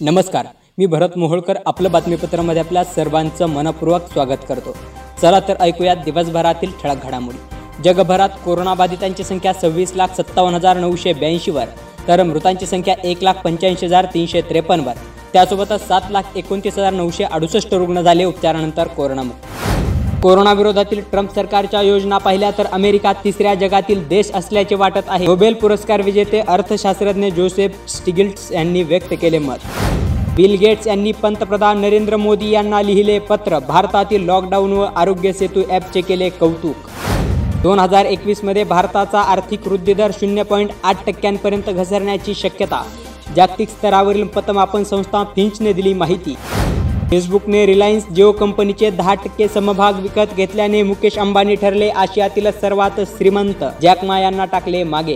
नमस्कार मी भरत मोहोळकर आपलं बातमीपत्रामध्ये आपल्या सर्वांचं मनपूर्वक स्वागत करतो. चला तर ऐकूयात दिवसभरातील ठळक घडामोडी. जगभरात कोरोनाबाधितांची संख्या सव्वीस लाख सत्तावन्न हजार नऊशे ब्याऐंशीवर तर मृतांची संख्या एक लाख पंच्याऐंशी हजार तीनशे त्रेपन्नवर त्यासोबतच सात लाख एकोणतीस हजार नऊशे अडुसष्ट रुग्ण झाले उपचारानंतर कोरोनामुक्त. कोरोनाविरोधातील ट्रम्प सरकारच्या योजना पाहिल्या तर अमेरिका तिसऱ्या जगातील देश असल्याचे वाटत आहे. नोबेल पुरस्कार विजेते अर्थशास्त्रज्ञ जोसेफ स्टिगिल्ट्स यांनी व्यक्त केले मत. बिल गेट्स यांनी पंतप्रधान नरेंद्र मोदी यांना लिहिले पत्र भारतातील लॉकडाऊन व आरोग्य सेतू ॲपचे केले कौतुक. दोन हजार एकवीसमध्ये भारताचा आर्थिक वृद्धिदर शून्य पॉईंट आठ टक्क्यांपर्यंत घसरण्याची शक्यता. जागतिक स्तरावरील पतमापन संस्था फिंचने दिली माहिती. फेसबुकने रिलायन्स जिओ कंपनीचे दहा टक्के समभाग विकत घेतल्याने मुकेश अंबानी ठरले आशियातील सर्वात श्रीमंत. जॅकमा यांना टाकले मागे.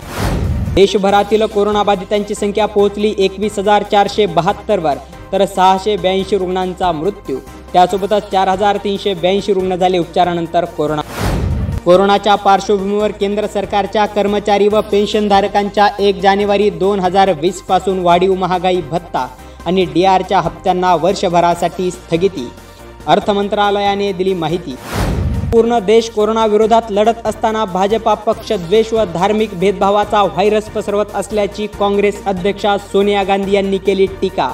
देशभरातील कोरोनाबाधितांची संख्या पोहोचली एकवीस हजार चारशे बहात्तरवर तर सहाशे ब्याऐंशी रुग्णांचा मृत्यू. त्यासोबतच चार हजार तीनशे ब्याऐंशी रुग्ण झाले उपचारानंतर कोरोना. कोरोनाच्या पार्श्वभूमीवर केंद्र सरकारच्या कर्मचारी व पेन्शनधारकांच्या एक जानेवारी दोन हजार वीसपासून वाढीव महागाई भत्ता. आणि डी आरच्या हप्त्यांना वर्षभरासाठी स्थगिती. अर्थ मंत्रालयाने दिली माहिती. पूर्ण देश कोरोनाविरोधात लढत असताना भाजपा पक्ष द्वेष व धार्मिक भेदभावाचा व्हायरस पसरवत असल्याची काँग्रेस अध्यक्षा सोनिया गांधी यांनी केली टीका.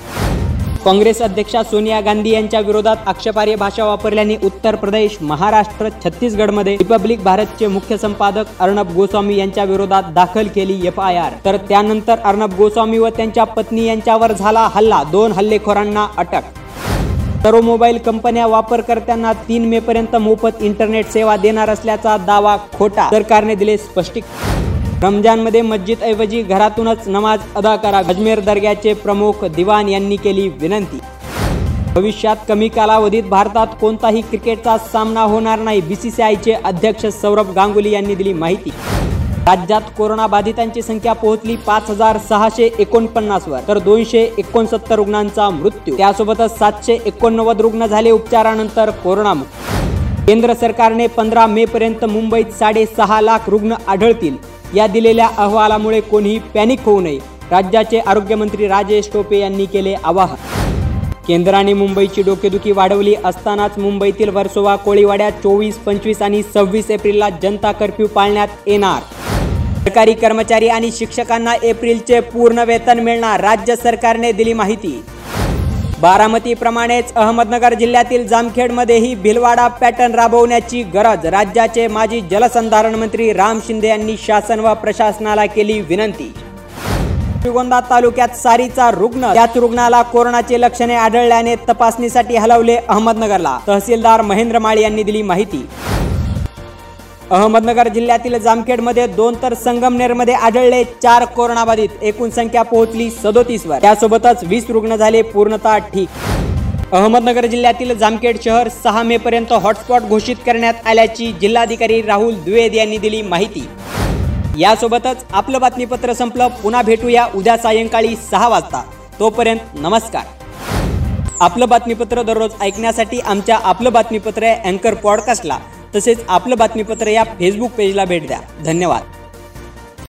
काँग्रेस अध्यक्षा सोनिया गांधी यांच्या विरोधात आक्षेपार्ह भाषा वापरल्याने उत्तर प्रदेश महाराष्ट्र छत्तीसगडमध्ये रिपब्लिक भारतचे मुख्य संपादक अर्णब गोस्वामी यांच्या विरोधात दाखल केली एफ आय आर तर त्यानंतर अर्णब गोस्वामी व त्यांच्या पत्नी यांच्यावर झाला हल्ला. दोन हल्लेखोरांना अटक. सर्व मोबाईल कंपन्या वापरकर्त्यांना तीन मे पर्यंत मोफत इंटरनेट सेवा देणार असल्याचा दावा खोटा. सरकारने दिले स्पष्टीकरण रमजानमध्ये मस्जिद ऐवजी घरातूनच नमाज अदा करा. अजमेर दर्ग्याचे प्रमुख दिवान यांनी केली विनंती. भविष्यात कमी कालावधीत भारतात कोणताही क्रिकेटचा सामना होणार नाही बीसीसीआयचे अध्यक्ष सौरभ गांगुली यांनी दिली माहिती. राज्यात कोरोना बाधितांची संख्या पोहोचली पाच हजार सहाशे एकोणपन्नासवर तर दोनशे एकोणसत्तर रुग्णांचा मृत्यू. त्यासोबतच सातशे एकोणनव्वद रुग्ण झाले उपचारानंतर कोरोनामुक्त. केंद्र सरकारने पंधरा मे पर्यंत मुंबईत साडेसहा लाख रुग्ण आढळतील. या दिलेल्या अहवालामुळे कोणीही पॅनिक होऊ नये. राज्याचे आरोग्यमंत्री राजेश टोपे यांनी केले आवाहन. केंद्राने मुंबईची डोकेदुखी वाढवली असतानाच मुंबईतील वर्सोवा कोळीवाड्यात चोवीस पंचवीस आणि सव्वीस एप्रिलला जनता कर्फ्यू पाळण्यात येणार. सरकारी कर्मचारी आणि शिक्षकांना एप्रिलचे पूर्ण वेतन मिळणार राज्य सरकारने दिली माहिती. बारामतीप्रमाणेच अहमदनगर जिल्ह्यातील जामखेडमध्येही भिलवाडा पॅटर्न राबवण्याची गरज राज्याचे माजी जलसंधारण मंत्री राम शिंदे यांनी शासन व प्रशासनाला केली विनंती. श्रीगोंदा तालुक्यात सारीचा रुग्ण त्याच रुग्णाला कोरोनाचे लक्षणे आढळल्याने तपासणीसाठी हलवले अहमदनगरला. तहसीलदार महेंद्र माळी यांनी दिली माहिती. अहमदनगर जिल्ह्यातील जामखेडमध्ये दोन तर संगमनेरमध्ये आढळले चार कोरोनाबाधित. एकूण संख्या पोहोचली सदोतीस वर त्यासोबतच वीस रुग्ण झाले पूर्णतः ठीक. अहमदनगर जिल्ह्यातील जामखेड शहर सहा मे पर्यंत हॉटस्पॉट घोषित करण्यात आल्याची जिल्हाधिकारी राहुल द्विवेद यांनी दिली माहिती. यासोबतच आपलं बातमीपत्र संपलं. पुन्हा भेटूया उद्या सायंकाळी सहा वाजता. तोपर्यंत नमस्कार. आपलं बातमीपत्र दररोज ऐकण्यासाठी आमच्या आपलं बातमीपत्र अँकर पॉडकास्टला तसेच आपलं बातमीपत्र या फेसबुक पेजला भेट द्या. धन्यवाद.